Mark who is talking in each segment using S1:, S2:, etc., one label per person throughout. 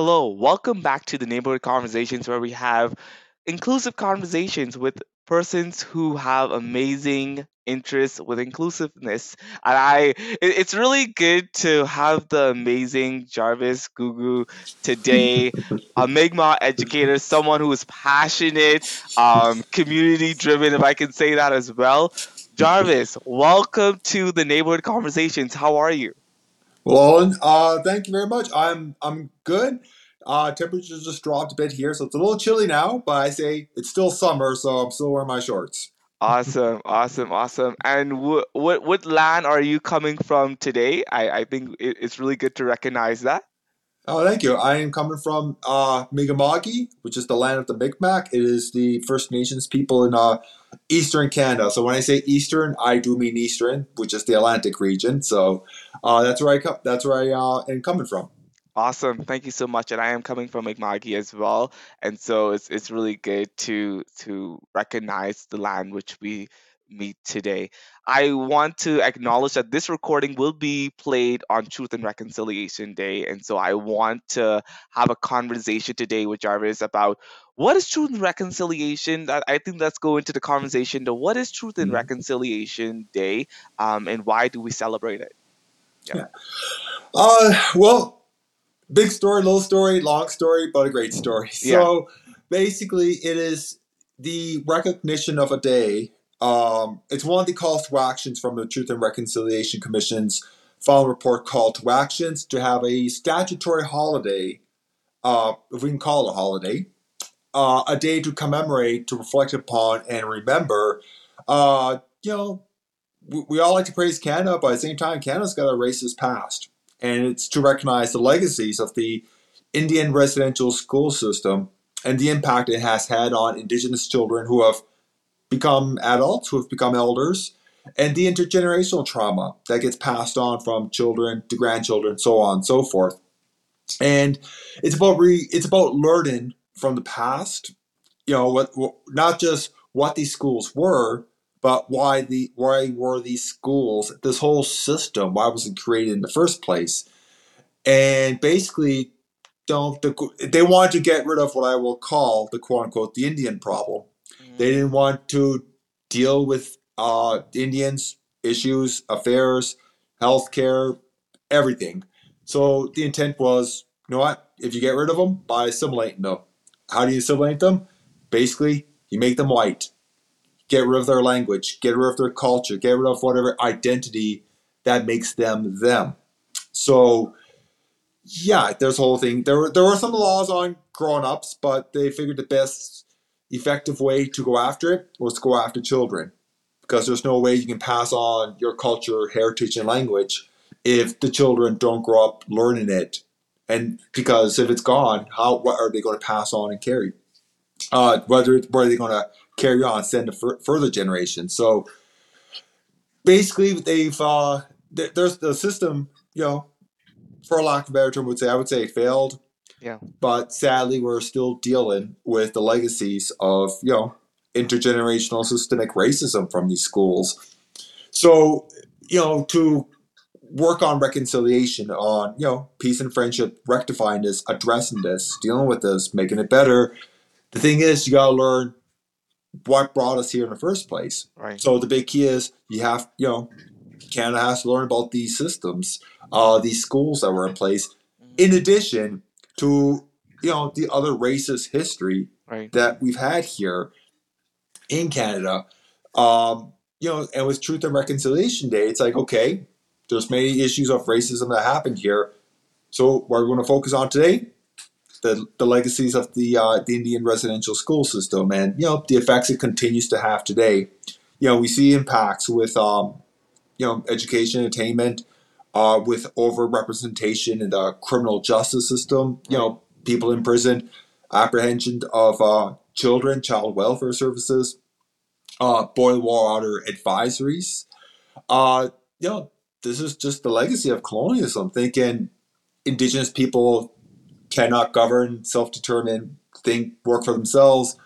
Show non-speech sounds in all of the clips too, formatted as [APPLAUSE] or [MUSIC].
S1: Hello, welcome back to the Neighborhood Conversations where we have inclusive conversations with persons who have amazing interests with inclusiveness. And I it- it's really good to have the amazing Jarvis Googoo today, a Mi'kmaq educator, someone who is passionate, um, community driven, if I can say that as well. Jarvis, welcome to the Neighborhood Conversations. How are you?
S2: Well, Owen, uh, thank you very much. I'm I'm good. Uh, temperatures just dropped a bit here, so it's a little chilly now. But I say it's still summer, so I'm still wearing my shorts.
S1: Awesome, awesome, awesome. And wh- what what land are you coming from today? I, I think it, it's really good to recognize that.
S2: Oh, thank you. I am coming from uh, Mi'kma'ki, which is the land of the Mi'kmaq. It is the First Nations people in uh, Eastern Canada. So when I say Eastern, I do mean Eastern, which is the Atlantic region. So uh, that's where I come. That's where I uh, am coming from.
S1: Awesome. Thank you so much. And I am coming from Mi'kma'ki as well. And so it's it's really good to to recognize the land which we meet today. I want to acknowledge that this recording will be played on Truth and Reconciliation Day. And so I want to have a conversation today with Jarvis about what is truth and reconciliation. That I think let's go into the conversation to what is Truth and
S2: Mhm.
S1: Reconciliation Day, um, and why do we celebrate it? Yeah.
S2: Uh, well, big story, little story, long story, but a great story.
S1: Yeah.
S2: So basically, it is the recognition of a day. Um, it's one of the calls to actions from the Truth and Reconciliation Commission's final report call to actions to have a statutory holiday, uh, if we can call it a holiday, uh, a day to commemorate, to reflect upon, and remember. Uh, you know, we, we all like to praise Canada, but at the same time, Canada's got a racist past and it's to recognize the legacies of the Indian residential school system and the impact it has had on Indigenous children who have become adults, who have become elders, and the intergenerational trauma that gets passed on from children to grandchildren, so on and so forth. And it's about re, it's about learning from the past, you know, what, what not just what these schools were, but why the why were these schools, this whole system, why was it created in the first place? And basically, don't the, they wanted to get rid of what I will call the quote unquote the Indian problem. They didn't want to deal with uh, Indians' issues, affairs, healthcare, everything. So the intent was, you know what? If you get rid of them, by assimilating them. How do you assimilate them? Basically, you make them white. Get rid of their language. Get rid of their culture. Get rid of whatever identity that makes them them. So, yeah, there's a whole thing. There were there were some laws on grown-ups, but they figured the best effective way to go after it was to go after children because there's no way you can pass on your culture, heritage, and language if the children don't grow up learning it. And because if it's gone, how what are they going to pass on and carry? Uh, whether where are they going to carry on, send to fur- further generations? So basically, they've uh, th- there's the system, you know, for lack of a better term, would say I would say failed.
S1: Yeah.
S2: But sadly, we're still dealing with the legacies of you know intergenerational systemic racism from these schools. So you know to work on reconciliation, on you know peace and friendship, rectifying this, addressing this, dealing with this, making it better. The thing is, you gotta learn what brought us here in the first place.
S1: Right.
S2: So the big key is you have, you know, Canada has to learn about these systems, uh, these schools that were in place, in addition to, you know, the other racist history
S1: Right.
S2: that we've had here in Canada. Um, you know, and with Truth and Reconciliation Day, it's like, okay, there's many issues of racism that happened here. So what we're going to focus on today, the, the legacies of the uh, the Indian residential school system and you know the effects it continues to have today. You know, we see impacts with um, you know education, attainment, uh, with overrepresentation in the criminal justice system. You know, people in prison, apprehension of uh, children, child welfare services, uh, boil water advisories. Uh, you know, this is just the legacy of colonialism. Thinking indigenous people cannot govern, self-determine, think, work for themselves.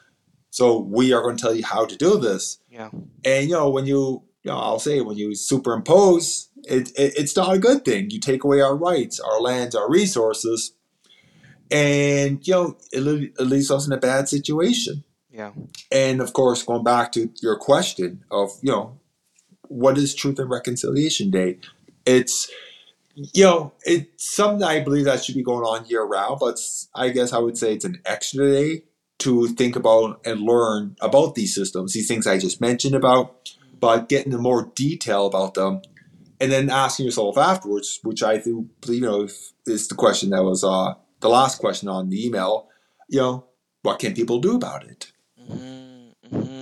S2: So we are going to tell you how to do this.
S1: Yeah.
S2: And you know, when you, you know, I'll say when you superimpose, it, it it's not a good thing. You take away our rights, our lands, our resources, and you know it, it leaves us in a bad situation.
S1: Yeah.
S2: And of course, going back to your question of you know what is Truth and Reconciliation Day, it's you know it's something I believe that should be going on year round, but I guess I would say it's an extra day to think about and learn about these systems, these things I just mentioned about, but getting into more detail about them, and then asking yourself afterwards, which I believe you know is the question that was uh, the last question on the email. You know, what can people do about it?
S1: Mhm, mhm.
S2: Yeah.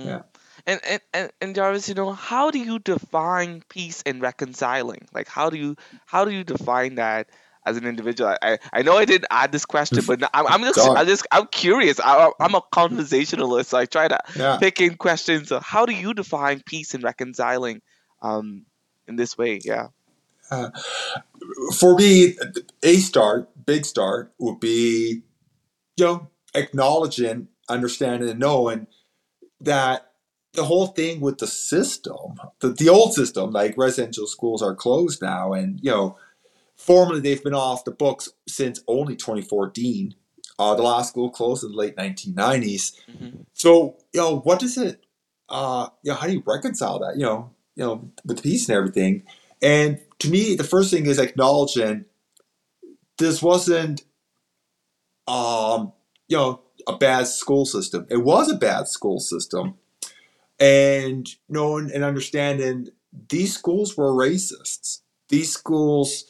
S1: And, and and and Jarvis, you know, how do you define peace and reconciling? Like, how do you how do you define that as an individual? I I, know I didn't add this question, but I'm, I'm just I'm just I'm curious. I, I'm a conversationalist, so I try to
S2: Yeah.
S1: pick in questions. So how do you define peace and reconciling, um, in this way? Yeah.
S2: for me, a start, big start would be, you know, acknowledging, understanding, and knowing that the whole thing with the system, the, the old system, like residential schools are closed now, and you know, formally they've been off the books since only 2014. Uh, the last school closed in the late 1990s.
S1: hmm
S2: So, you know, what does it, uh, you know, how do you reconcile that, you know, you know, with peace and everything? And to me, the first thing is acknowledging this wasn't, um, you know, a bad school system. It was a bad school system. And knowing and understanding these schools were racists. These schools,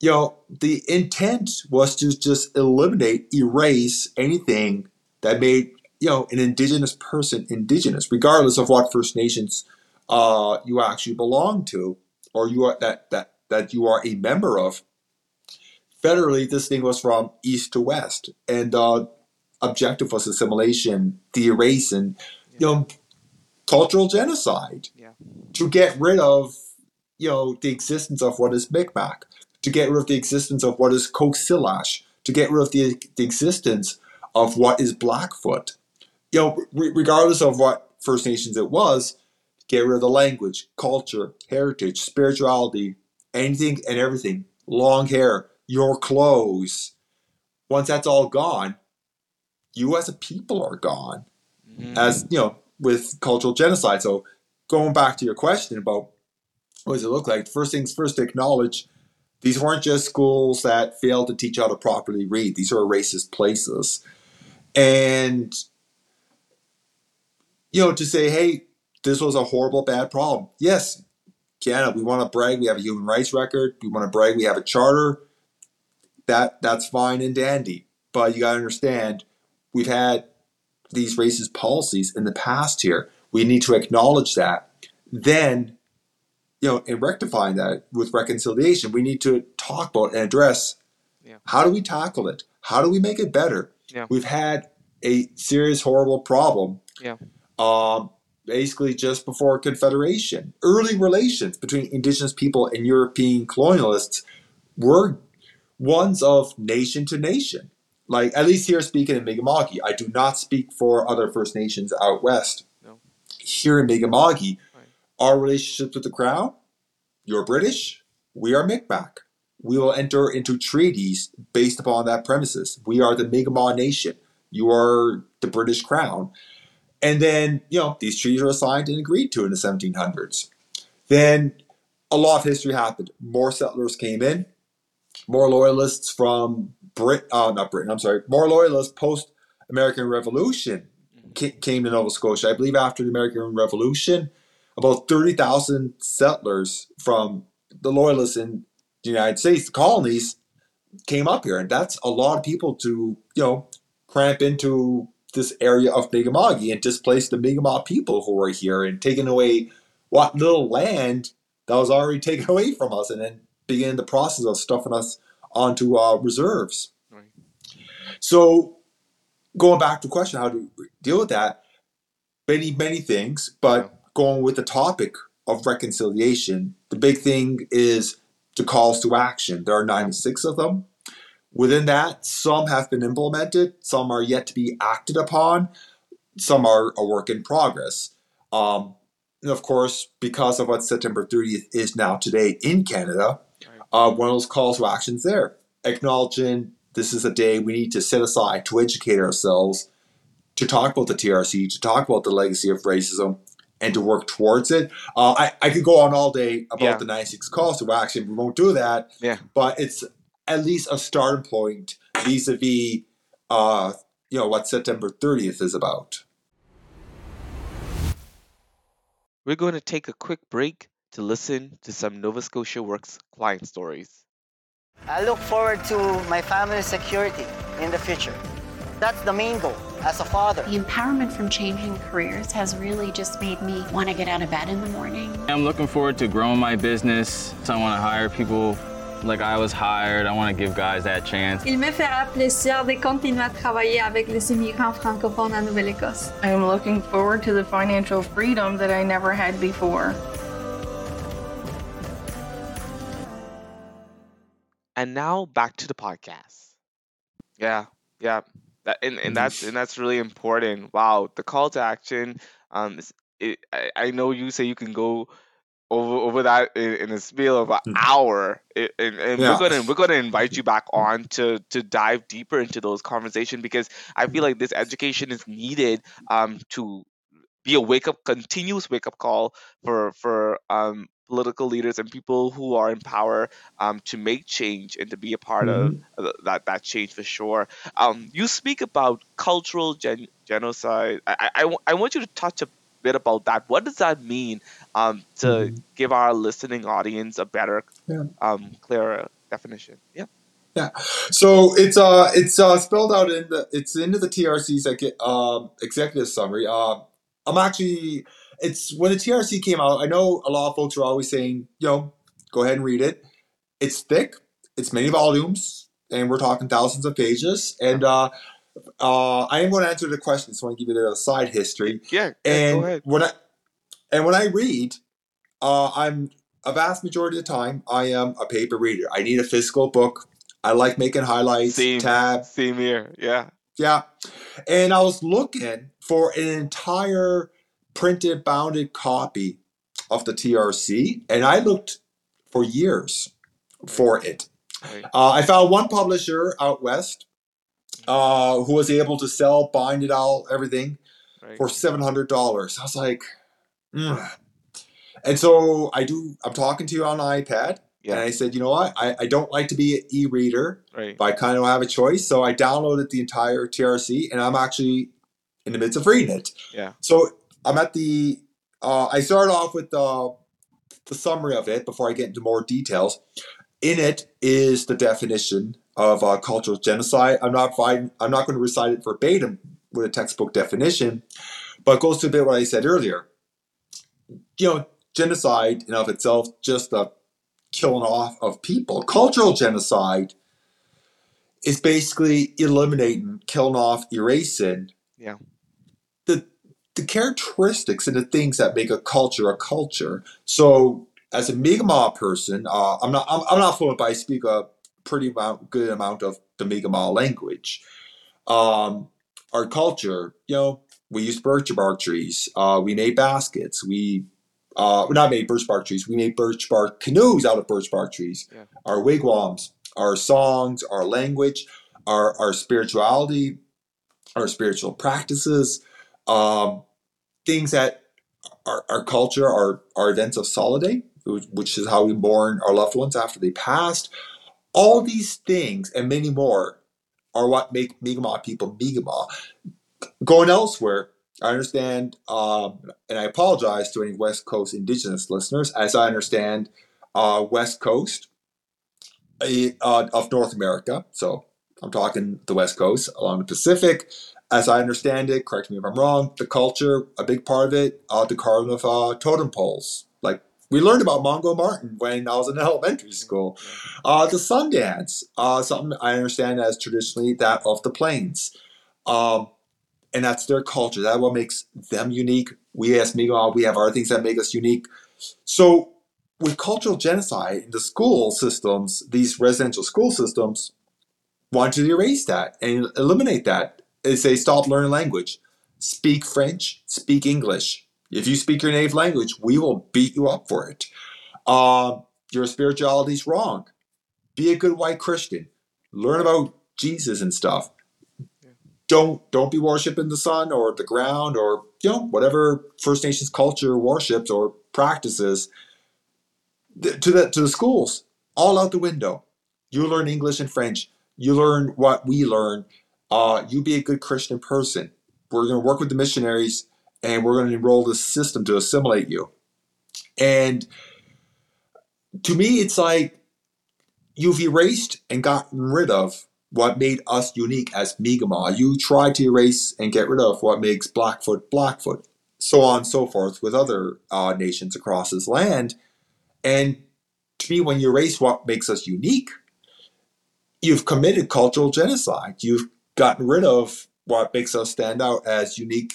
S2: you know, the intent was to just eliminate, erase anything that made you know an indigenous person indigenous, regardless of what First Nations uh, you actually belong to or you are that that that you are a member of. Federally, this thing was from east to west, and uh, objective was assimilation, the erase, and you know cultural genocide
S1: Yeah.
S2: to get rid of you know the existence of what is Mi'kmaq, to get rid of the existence of what is Coast Salish, to get rid of the, the existence of what is Blackfoot. You know, re- regardless of what First Nations it was, get rid of the language, culture, heritage, spirituality, anything and everything. Long hair, your clothes. Once that's all gone, you as a people are gone
S1: hmm
S2: as you know with cultural genocide. So going back to your question about what does it look like? First things first, to acknowledge these weren't just schools that failed to teach how to properly read. These are racist places, and you know to say, hey, this was a horrible, bad problem. Yes, Canada, we want to brag. We have a human rights record. We want to brag. We have a charter. That that's fine and dandy. But you got to understand, we've had these racist policies in the past here. We need to acknowledge that. Then, you know, in rectifying that with reconciliation, we need to talk about and address
S1: Yeah.
S2: how do we tackle it? How do we make it better?
S1: Yeah.
S2: We've had a serious, horrible problem.
S1: Yeah.
S2: Um, basically, just before Confederation, early relations between Indigenous people and European colonialists were ones of nation to nation like at least here speaking in Mi'kma'ki, I do not speak for other First Nations out west.
S1: No.
S2: Here in Mi'kma'ki,
S1: Right.
S2: our relationship with the Crown, you're British, we are Mi'kmaq. We will enter into treaties based upon that premises. We are the Mi'kmaq nation. You are the British Crown. And then, you know, these treaties are signed and agreed to in the 1700s. Then a lot of history happened. More settlers came in, more loyalists from Brit, uh, not Britain, I'm sorry, more loyalists post American Revolution ca- came to Nova Scotia. I believe after the American Revolution, about 30,000 settlers from the loyalists in the United States, the colonies, came up here. And that's a lot of people to, you know, cramp into this area of Mi'kma'ki and displace the Mi'kmaq people who were here and taking away what little land that was already [LAUGHS] taken away from us and then begin the process of stuffing us onto uh, reserves.
S1: Right.
S2: So, going back to the question, how do we deal with that? Many, many things, but going with the topic of reconciliation, the big thing is the calls to action. There are 96 of them. Within that, some have been implemented, some are yet to be acted upon, some are a work in progress. Um, and of course, because of what September 30th is now today in Canada. Uh, one of those calls to actions there, acknowledging this is a day we need to set aside to educate ourselves, to talk about the TRC, to talk about the legacy of racism, and to work towards it. Uh, I, I could go on all day about
S1: Yeah.
S2: the 96 calls to action. We won't do that.
S1: Yeah.
S2: But it's at least a starting point vis-a-vis, uh, you know, what September 30th is about.
S1: We're going to take a quick break to listen to some Nova Scotia Works client stories.
S3: I look forward to my family's security in the future. That's the main goal as a father.
S4: The empowerment from changing careers has really just made me want to get out of bed in the morning.
S5: I'm looking forward to growing my business. So I want to hire people like I was hired. I want to give guys that chance.
S6: Il me fera plaisir de continuer à travailler avec les immigrants francophones en Nouvelle-Écosse.
S7: I'm looking forward to the financial freedom that I never had before.
S1: And now back to the podcast. Yeah, yeah. That and, and that's and that's really important. Wow, the call to action. Um, it, I, I know you say you can go over over that in, in a spiel of an
S2: Mhm.
S1: hour, It- and, and
S2: Yeah.
S1: we're gonna we're gonna invite you back on to to dive deeper into those conversations because I feel like this education is needed um to be a wake up continuous wake up call for for um political leaders and people who are in power um to make change and to be a part of that that change for sure. Um you speak about cultural gen- genocide. I want you to touch a bit about that. What does that mean um to
S2: Mhm.
S1: give our listening audience a better
S2: Yeah.
S1: um clearer definition? Yeah.
S2: Yeah, So it's uh it's uh spelled out in the it's into the TRC's um executive summary. Um, I'm actually it's when the TRC came out. I know a lot of folks are always saying, you know, go ahead and read it. It's thick. It's many volumes, and we're talking thousands of pages. And uh, uh, I am going to answer the questions. So I want to give you a side history.
S1: yeah,
S2: And
S1: go ahead
S2: when I and when I read, uh, I'm a vast majority of the time I am a paper reader. I need a physical book. I like making highlights,
S1: same
S2: tabs.
S1: same here yeah
S2: Yeah. And I was looking for an entire printed bounded copy of the TRC, and I looked for years for it.
S1: right
S2: Uh, I found one publisher out west uh, who was able to sell, bind it all, everything
S1: right
S2: for seven hundred dollars. I was like, "Mm." and so I do. I'm talking to you on iPad, and I said, you know what? I, I don't like to be an e-reader,
S1: right
S2: but I kind of have a choice. So I downloaded the entire TRC, and I'm actually in the midst of reading it.
S1: yeah
S2: So I'm at the. Uh, I start off with the summary of it before I get into more details. In it is the definition of uh, cultural genocide. I'm not I'm not going to recite it verbatim with a textbook definition, but it goes to a bit what I said earlier. You know, genocide in of itself, just the killing off of people. Cultural genocide is basically eliminating, killing off, erasing
S1: Yeah.
S2: The characteristics and the things that make a culture a culture. So, as a Mi'kmaq person, uh, I'm not I'm, I'm not fluent, but I speak a pretty amount, good amount of the Mi'kmaq language. Um, our culture, you know, we use birch bark trees. Uh, we made baskets. We uh, not made birch bark trees. We made birch bark canoes out of birch bark trees.
S1: Yeah.
S2: Our wigwams, our songs, our language, our our spirituality, our spiritual practices, um, things that our, our culture, our, our events of which- which is how we mourn our loved ones after they passed. All these things and many more are what make Mi'kmaq people Mi'kmaq. Going elsewhere, I understand, um, and I apologize to any West Coast Indigenous listeners, as I understand, uh, West Coast eh, uh, of North America, so I'm talking the West Coast along the Pacific, as I understand it, correct me if I'm wrong, the culture, a big part of it, uh, the carving of uh, totem poles. Like we learned about Mungo Martin when I was in [LAUGHS] elementary school. Uh, the Sundance, uh, something I understand as traditionally that of the plains. Um, and that's their culture. That's what makes them unique. We as Mi'kmaq, we have our things that make us unique. So with cultural genocide in the school systems, these residential school systems wanted to erase that and eliminate that. They stop learning language. Speak French, speak English. If you speak your native language, we will beat you up for it. Um, your spirituality is wrong. Be a good white Christian. Learn about Jesus and stuff. Don't don't be worshiping the sun or the ground or you know whatever First Nations culture worships or practices to the to the schools all out the window. You learn English and French. You learn what we learn. Uh, you be a good Christian person. We're going to work with the missionaries and we're going to enroll this system to assimilate you. And to me, it's like you've erased and gotten rid of what made us unique as Mi'kmaq. You try to erase and get rid of what makes Blackfoot Blackfoot, so on and so forth with other uh, nations across this land. And to me, when you erase what makes us unique, you've committed cultural genocide. You've gotten rid of what makes us stand out as unique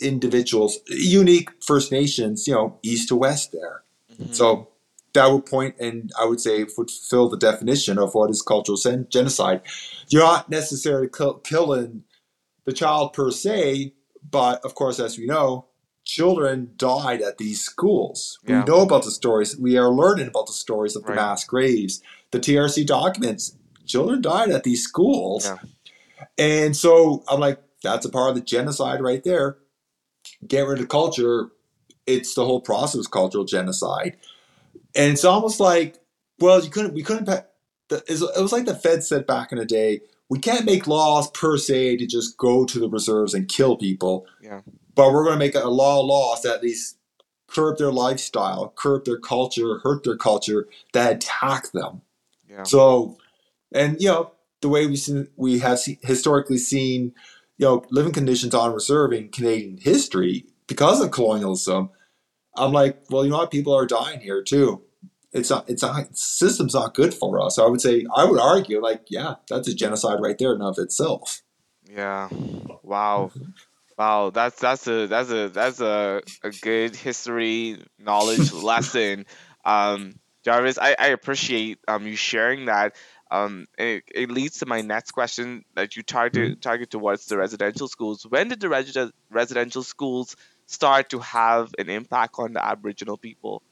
S2: individuals, unique First Nations, you know, east to west there.
S1: Mhm.
S2: So that would point, and I would say would fulfill the definition of what is cultural gen- genocide. You're not necessarily kill- killing the child per se, but of course, as we know, children died at these schools.
S1: Yeah.
S2: We know about the stories. We are learning about the stories of the
S1: Right.
S2: mass graves, the TRC documents. Children died at these schools.
S1: Yeah.
S2: And so I'm like, that's a part of the genocide right there. Get rid of culture. It's the whole process of cultural genocide. And it's almost like, well, you couldn't, we couldn't, pa- the, it's- it was like the Fed said back in the day, we can't make laws per se to just go to the reserves and kill people.
S1: Yeah.
S2: But we're going to make a law laws that at least curb their lifestyle, curb their culture, hurt their culture, that attack them.
S1: Yeah.
S2: So, and you know, the way we seen, we have se- historically seen, you know, living conditions on reserve in Canadian history because of colonialism. I'm like, well, you know what? People are dying here too. It's not. It's not. System's not good for us. So I would say, I would argue, like, yeah, that's a genocide right there in of itself.
S1: Yeah. Wow. Wow. That's that's a that's a that's a, a good history knowledge [LAUGHS] lesson. Um, Jarvis, I, I appreciate um you sharing that. Um, it, it leads to my next question that you target target towards the residential schools. When did the resi- residential schools start to have an impact on the Aboriginal people?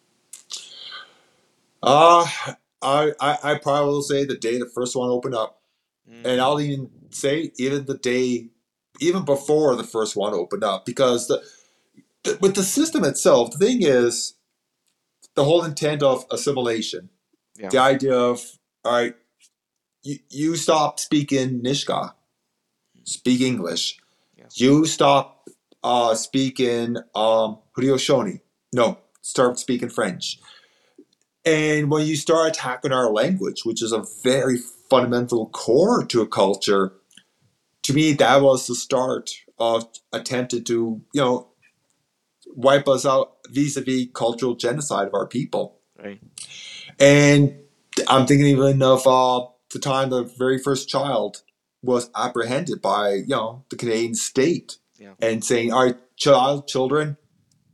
S2: Uh, I, I, I probably will say the day the first one opened up,
S1: Mm,
S2: and I'll even say even the day, even before the first one opened up, because the, the with the system itself, the thing is, the whole intent of assimilation,
S1: Yeah.
S2: the idea of all right, you you stop speaking Nishka, speak English,
S1: Yeah.
S2: you stop uh speaking um no, start speaking French. And when you start attacking our language, which is a very fundamental core to a culture, to me, that was the start of attempted to, you know, wipe us out vis-a-vis cultural genocide of our people.
S1: Right.
S2: And I'm thinking even of uh, the time the very first child was apprehended by, you know, the Canadian state
S1: Yeah.
S2: and saying, all right, child, children,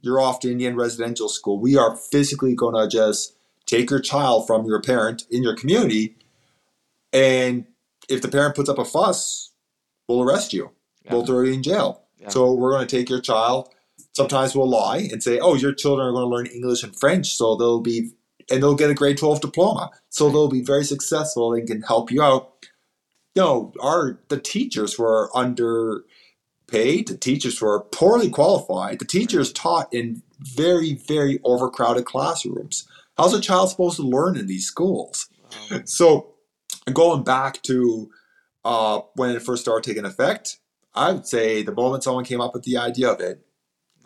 S2: you're off to Indian residential school. We are physically going to just take your child from your parent in your community. And if the parent puts up a fuss, we'll arrest you. We'll throw you in jail.
S1: Yeah.
S2: So we're going to take your child. Sometimes we'll lie and say, oh, your children are going to learn English and French. So they'll be, and they'll get a grade 12 diploma. So they'll be very successful and can help you out. You know, our, the teachers were underpaid. The teachers were poorly qualified. The teachers taught in very, very overcrowded classrooms. How's a child supposed to learn in these schools?
S1: Wow. [LAUGHS]
S2: So, going back to uh, when it first started taking effect, I would say the moment someone came up with the idea of it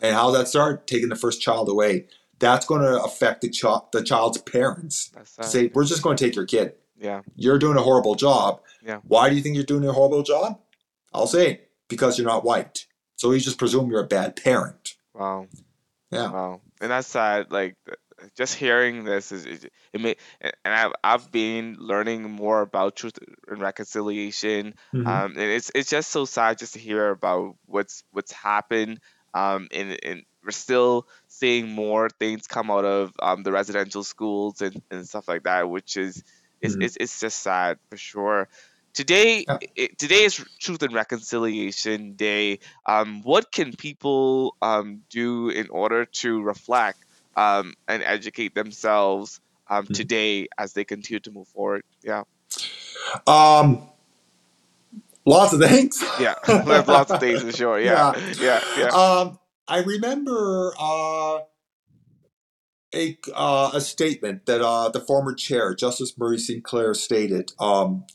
S2: and how that started taking the first child away, that's going to affect the, ch- the child's parents. Say, we're just going to take your kid.
S1: Yeah.
S2: You're doing a horrible job.
S1: Yeah.
S2: Why do you think you're doing a horrible job? I'll say, because you're not white. So you just presume you're a bad parent.
S1: Wow.
S2: Yeah.
S1: Wow. And that's sad. Like just hearing this is it, it may and I've I've been learning more about truth and reconciliation.
S2: Mhm.
S1: Um, and it's it's just so sad just to hear about what's what's happened. Um, and and we're still seeing more things come out of um the residential schools and, and stuff like that, which is it's,
S2: Mhm.
S1: it's it's just sad for sure. Today,
S2: Yeah.
S1: i today is Truth and Reconciliation Day. Um, what can people um, do in order to reflect um, and educate themselves um,
S2: Mhm.
S1: today as they continue to move forward? Yeah.
S2: Um, lots of things.
S1: Yeah, [LAUGHS] [LAUGHS] lots of things for sure. Yeah, yeah, yeah.
S2: Um, I remember uh, a uh, a statement that uh, the former chair, Justice Murray Sinclair, stated um,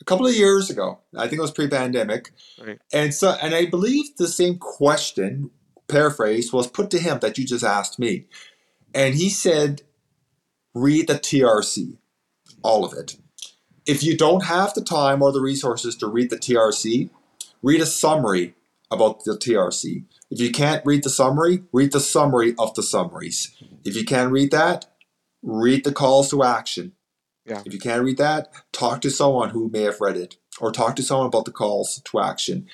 S2: a couple of years ago. I think it was pre-pandemic,
S1: Right.
S2: and so and I believe the same question, paraphrase, was put to him that you just asked me, and he said, "Read the TRC, all of it. If you don't have the time or the resources to read the TRC, read a summary about the TRC. If you can't read the summary, read the summary of the summaries. If you can't read that, read the calls to action.
S1: Yeah.
S2: If you can't read that, talk to someone who may have read it or talk to someone about the calls to action.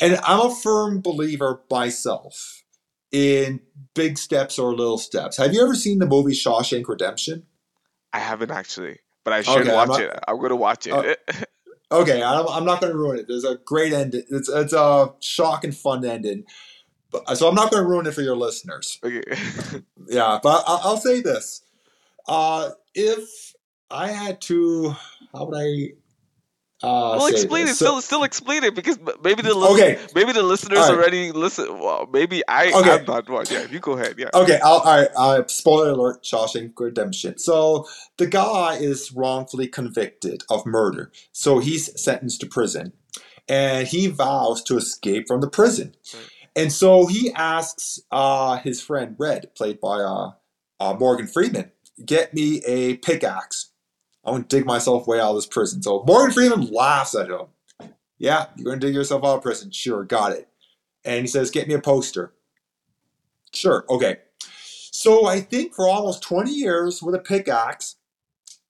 S2: And I'm a firm believer myself in big steps or little steps. Have you ever seen the movie Shawshank Redemption?
S1: I haven't actually, but I should
S2: Okay,
S1: watch
S2: not-
S1: it. I'm gonna watch it.
S2: Uh, [LAUGHS] Okay, I'm, I'm not going to ruin it. There's a great end. It's it's a shock and fun ending. But, so I'm not going to ruin it for your listeners.
S1: okay. [LAUGHS]
S2: Yeah, but I'll, I'll say this: uh, if I had to, how would I? Uh,
S1: well, explain it.
S2: So-
S1: Still, still explain it because maybe the listen,
S2: Okay.
S1: maybe the listeners
S2: right.
S1: already listen. Well, maybe I.
S2: Okay.
S1: I'm not one. Yeah, you go ahead. Yeah.
S2: Okay, I'll, all right. Uh, spoiler alert: Shawshank Redemption. So the guy is wrongfully convicted of murder, so he's sentenced to prison, and he vows to escape from the prison.
S1: Right.
S2: And so he asks uh, his friend Red, played by uh, uh, Morgan Freeman, get me a pickaxe. I want to dig myself way out of this prison. So Morgan Freeman laughs at him. Yeah, you're to dig yourself out of prison. Sure, got it. And he says, get me a poster. Sure, okay. So I think for almost 20 years with a pickaxe,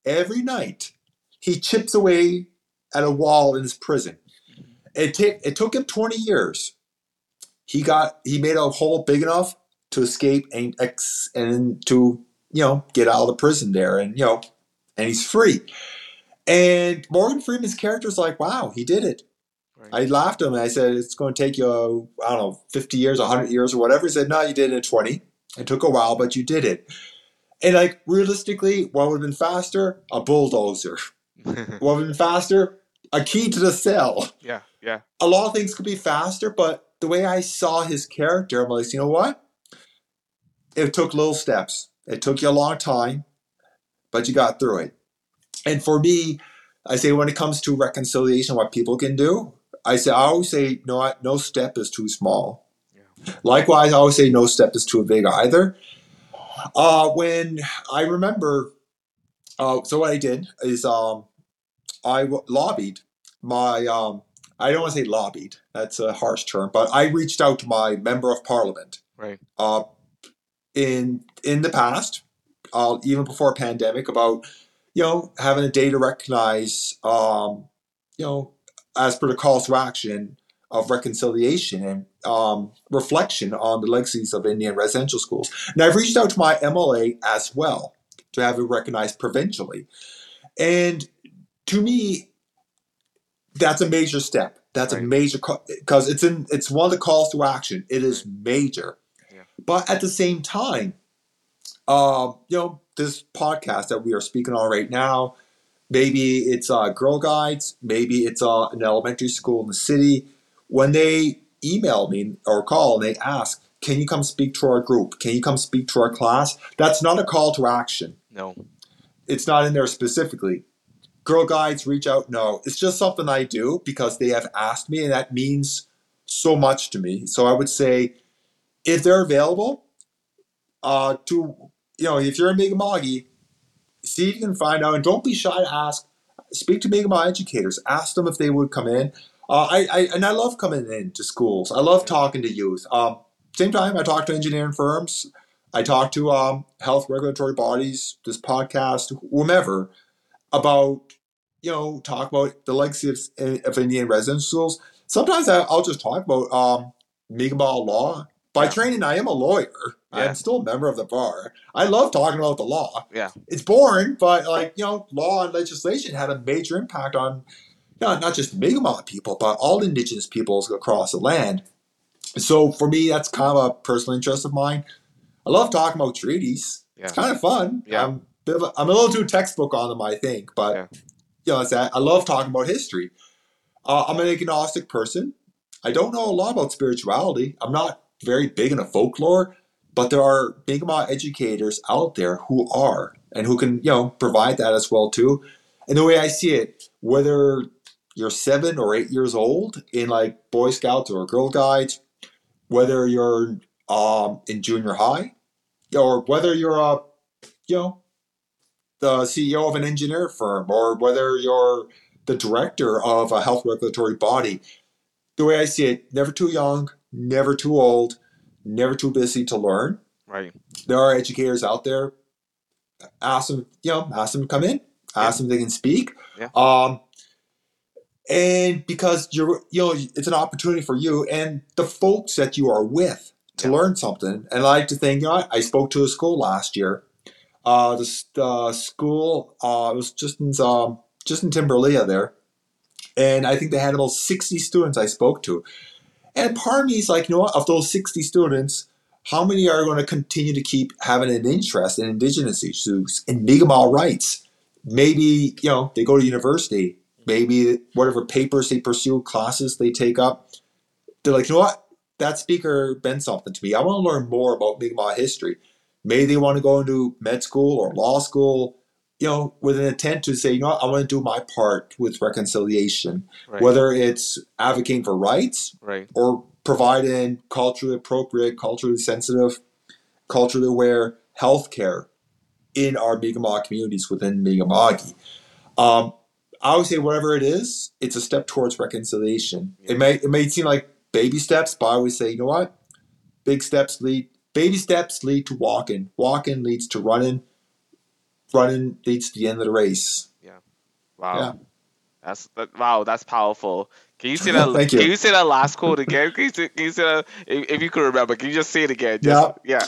S2: every night he chips away at a wall in his prison. It, ta- it took him 20 years. He got he made a hole big enough to escape and ex and to you know get out of the prison there and you know and he's free. And Morgan Freeman's character is like, wow, he did it.
S1: Right.
S2: I laughed at him and I said, it's going to take you, I don't know, 50 years, 100 years or whatever. He said, no, you did it in 20. It took a while, but you did it. And like realistically, what would have been faster? A bulldozer. [LAUGHS] What would have been faster? A key to the cell.
S1: yeah. Yeah.
S2: A lot of things could be faster, but the way I saw his character, I'm like, you know what? It took little steps. It took you a long time, but you got through it. And for me, I say when it comes to reconciliation, what people can do, I say I always say no, no step is too small. Likewise, I always say no step is too big either. Uh, when I remember, uh, so what I did is um, I w- lobbied my um, I don't want to say lobbied. That's a harsh term, but I reached out to my member of parliament.
S1: Right.
S2: Uh, in in the past, uh, even before pandemic, about you know having a day to recognize, um, you know, as per the calls to action of reconciliation and um, reflection on the legacies of Indian residential schools. And I've reached out to my MLA as well to have it recognized provincially. And to me, that's a major step. That's a major because it's in it's one of the calls to action. It is major,
S1: Yeah.
S2: but at the same time, um, you know, this podcast that we are speaking on right now, maybe it's uh, Girl Guides, maybe it's uh, an elementary school in the city. When they email me or call and they ask, "Can you come speak to our group? Can you come speak to our class?" That's not a call to action
S1: No.
S2: it's not in there specifically. Girl guides reach out. No, it's just something I do because they have asked me, and that means so much to me. So I would say, if they're available, uh, to you know, if you're in Mi'kma'ki, see if you can find out, and don't be shy to ask. Speak to Mi'kma'ki educators. Ask them if they would come in. Uh, I, I and I love coming in to schools. I love talking to youth. Um, same time, I talk to engineering firms. I talk to um, health regulatory bodies, this podcast, whomever, about you know talk about the legacy of, of Indian residence schools. Sometimes I, I'll just talk about um, Mi'kmaq law. By
S1: Yeah.
S2: training, I am a lawyer.
S1: Yeah.
S2: I'm still a member of the bar. I love talking about the law.
S1: Yeah.
S2: It's boring, but like you know, law and legislation had a major impact on not not just Mi'kmaq people, but all Indigenous peoples across the land. So for me, that's kind of a personal interest of mine. I love talking about treaties.
S1: Yeah.
S2: It's kind of fun.
S1: Yeah.
S2: I'm, a bit of a, I'm a little too textbook on them, I think, but
S1: Yeah.
S2: you know, it's that I love talking about history. Uh, I'm an agnostic person. I don't know a lot about spirituality. I'm not very big into folklore, but there are big Mi'kmaq educators out there who are and who can, you know, provide that as well too. And the way I see it, whether you're seven or eight years old in like Boy Scouts or Girl Guides, whether you're um, in junior high, or whether you're a, you know, the CEO of an engineer firm, or whether you're the director of a health regulatory body. The way I see it, never too young, never too old, never too busy to learn.
S1: Right.
S2: There are educators out there. Ask them, you know, ask them to come in, ask them if they can speak.
S1: Yeah.
S2: Um, and because you're, you know, it's an opportunity for you and the folks that you are with to
S1: Yeah.
S2: learn something. And I like to think, you know, I spoke to a school last year. Uh, the, the school uh, was just in um, just in Timberlea there, and I think they had about sixty students I spoke to. And part of me is like, you know what? Of those sixty students, how many are going to continue to keep having an interest in Indigenous issues and Mi'kmaq rights? Maybe you know they go to university. Maybe whatever papers they pursue, classes they take up, they're like, you know what? That speaker meant something to me. I want to learn more about Mi'kmaq history. Maybe they want to go into med school or law school, you know, with an intent to say, you know what, I want to do my part with reconciliation,
S1: Right.
S2: whether it's advocating for rights
S1: right.
S2: or providing culturally appropriate, culturally sensitive, culturally aware healthcare in our Mi'kmaq communities within Mi'kma'ki. Um, I would say whatever it is, it's a step towards reconciliation. It may it may seem like baby steps, but I always say, you know what? Big steps lead baby steps lead to walking. Walking leads to running. Running leads to the end of the race. Yeah.
S1: Wow.
S2: Yeah.
S1: That's that, wow. That's powerful. Can you say that? [LAUGHS]
S2: Thank.
S1: Can you say that last quote again? Can you say, can you say that if, if you could remember? Can you just say it again? Just, yeah.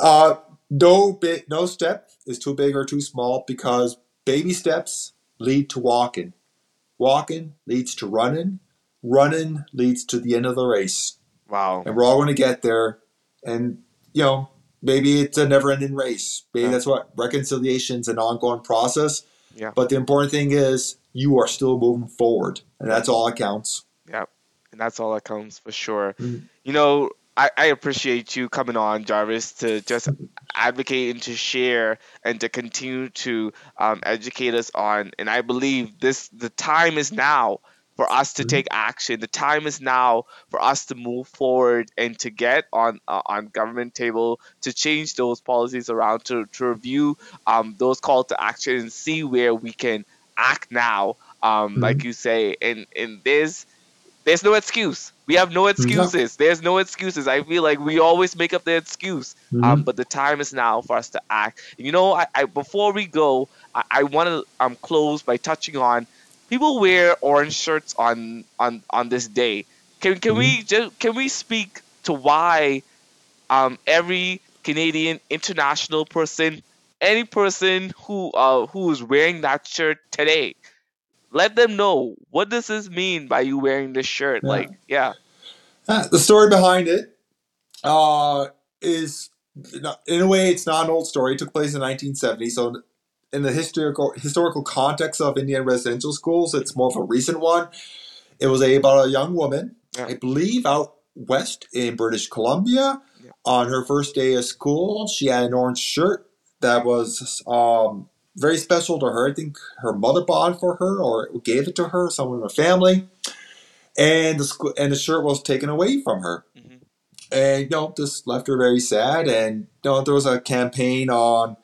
S2: Uh, no big, no step is too big or too small because baby steps lead to walking. Walking leads to running. Running leads to the end of the race,
S1: Wow.
S2: and we're all going to get there. And you know, maybe it's a never-ending race. Maybe
S1: Yeah.
S2: that's what reconciliation is an ongoing process.
S1: Yeah.
S2: But the important thing is you are still moving forward, and that's all that counts.
S1: Yeah. And that's all that counts for sure.
S2: Mm.
S1: You know, I, I appreciate you coming on, Jarvis, to just advocate and to share and to continue to um, educate us on. And I believe this the time is now for us to take action. The time is now for us to move forward and to get on uh, on government table to change those policies around to, to review um, those call to action and see where we can act now. Um, like you say, and and there's there's no excuse. We have no excuses. There's no excuses. I feel like we always make up the excuse. Um, but the time is now for us to act. You know, I, I before we go, I, I want to um close by touching on people wear orange shirts on on on this day. Can can we just can we speak to why um every Canadian international person, any person who uh who is wearing that shirt today, let them know what does this mean by you wearing this shirt?
S2: Yeah.
S1: Like, yeah,
S2: Uh, the story behind it uh, is, in a way, it's not an old story. It took place in 1970. So, in the historical historical context of Indian residential schools, it's more of a recent one. It was a, about a young woman,
S1: Yeah.
S2: I believe, out west in British Columbia.
S1: Yeah.
S2: On her first day of school, she had an orange shirt that was um, very special to her. I think her mother bought it for her or gave it to her, someone in her family. And the school, and the shirt was taken away from her.
S1: Mhm.
S2: And you know, this left her very sad. And you know, there was a campaign on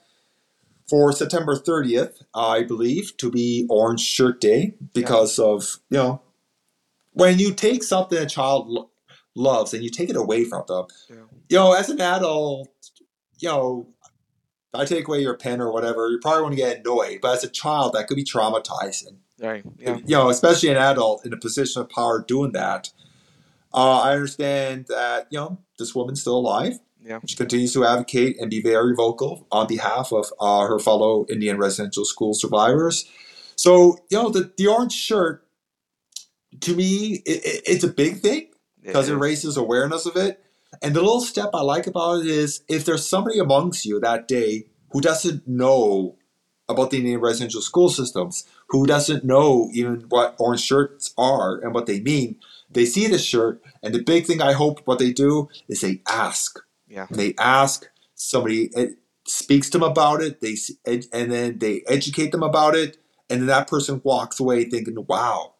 S2: for September 30th, I believe, to be Orange Shirt Day because of you know when you take something a child lo- loves and you take it away from them.
S1: Yeah.
S2: You know, as an adult, you know, if I take away your pen or whatever, you're probably going to get annoyed. But as a child, that could be traumatizing
S1: right, yeah,
S2: you know, especially an adult in a position of power doing that. Uh, I understand that you know this woman's still alive.
S1: Yeah.
S2: She continues to advocate and be very vocal on behalf of uh, her fellow Indian residential school survivors. So you know the the orange shirt to me it, it- it's a big thing because it raises awareness of it. And the little step I like about it is if there's somebody amongst you that day who doesn't know about the Indian residential school systems. Who doesn't know even what orange shirts are and what they mean? They see the shirt, and the big thing I hope what they do is they ask.
S1: Yeah.
S2: They ask somebody it speaks to them about it. They ed- and then they educate them about it, and then that person walks away thinking, "Wow,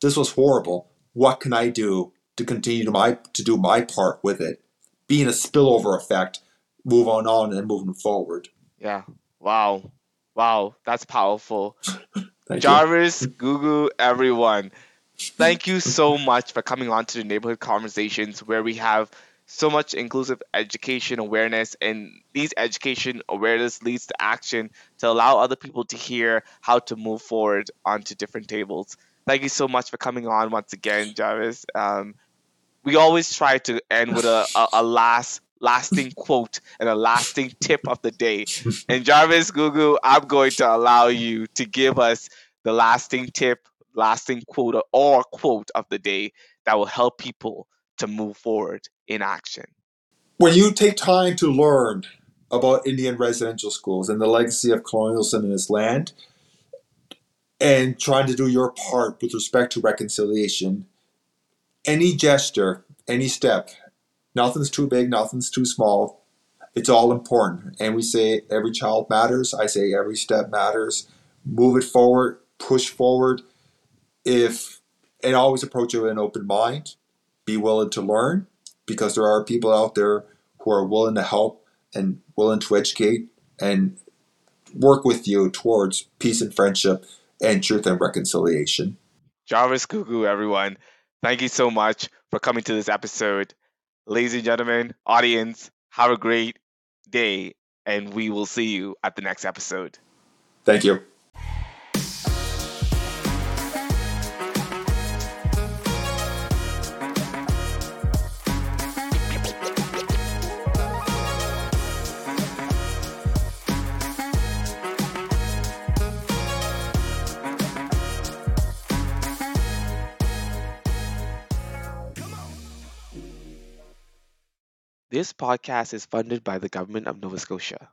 S2: this was horrible. What can I do to continue to my to do my part with it?" Being a spillover effect, move on on and moving forward.
S1: Yeah. Wow. Wow. That's powerful. [LAUGHS] Jarvis, Googoo, everyone. Thank you so much for coming on to the neighborhood conversations where we have so much inclusive education awareness and these education awareness leads to action to allow other people to hear how to move forward onto different tables. Thank you so much for coming on once again, Jarvis. Um, we always try to end with a, a, a last lasting quote and a lasting tip of the day. And Jarvis Googoo, I'm going to allow you to give us the lasting tip, lasting quote, or quote of the day that will help people to move forward in action.
S2: When you take time to learn about Indian residential schools and the legacy of colonialism in this land, and trying to do your part with respect to reconciliation, any gesture, any step, nothing's too big, nothing's too small. It's all important. And we say every child matters. I say every step matters. Move it forward, push forward. If and always approach it with an open mind. Be willing to learn because there are people out there who are willing to help and willing to educate and work with you towards peace and friendship and truth and reconciliation.
S1: Jarvis Googoo, everyone. Thank you so much for coming to this episode. Ladies and gentlemen, audience, have a great day, and we will see you at the next episode.
S2: Thank you.
S1: This podcast is funded by the Government of Nova Scotia.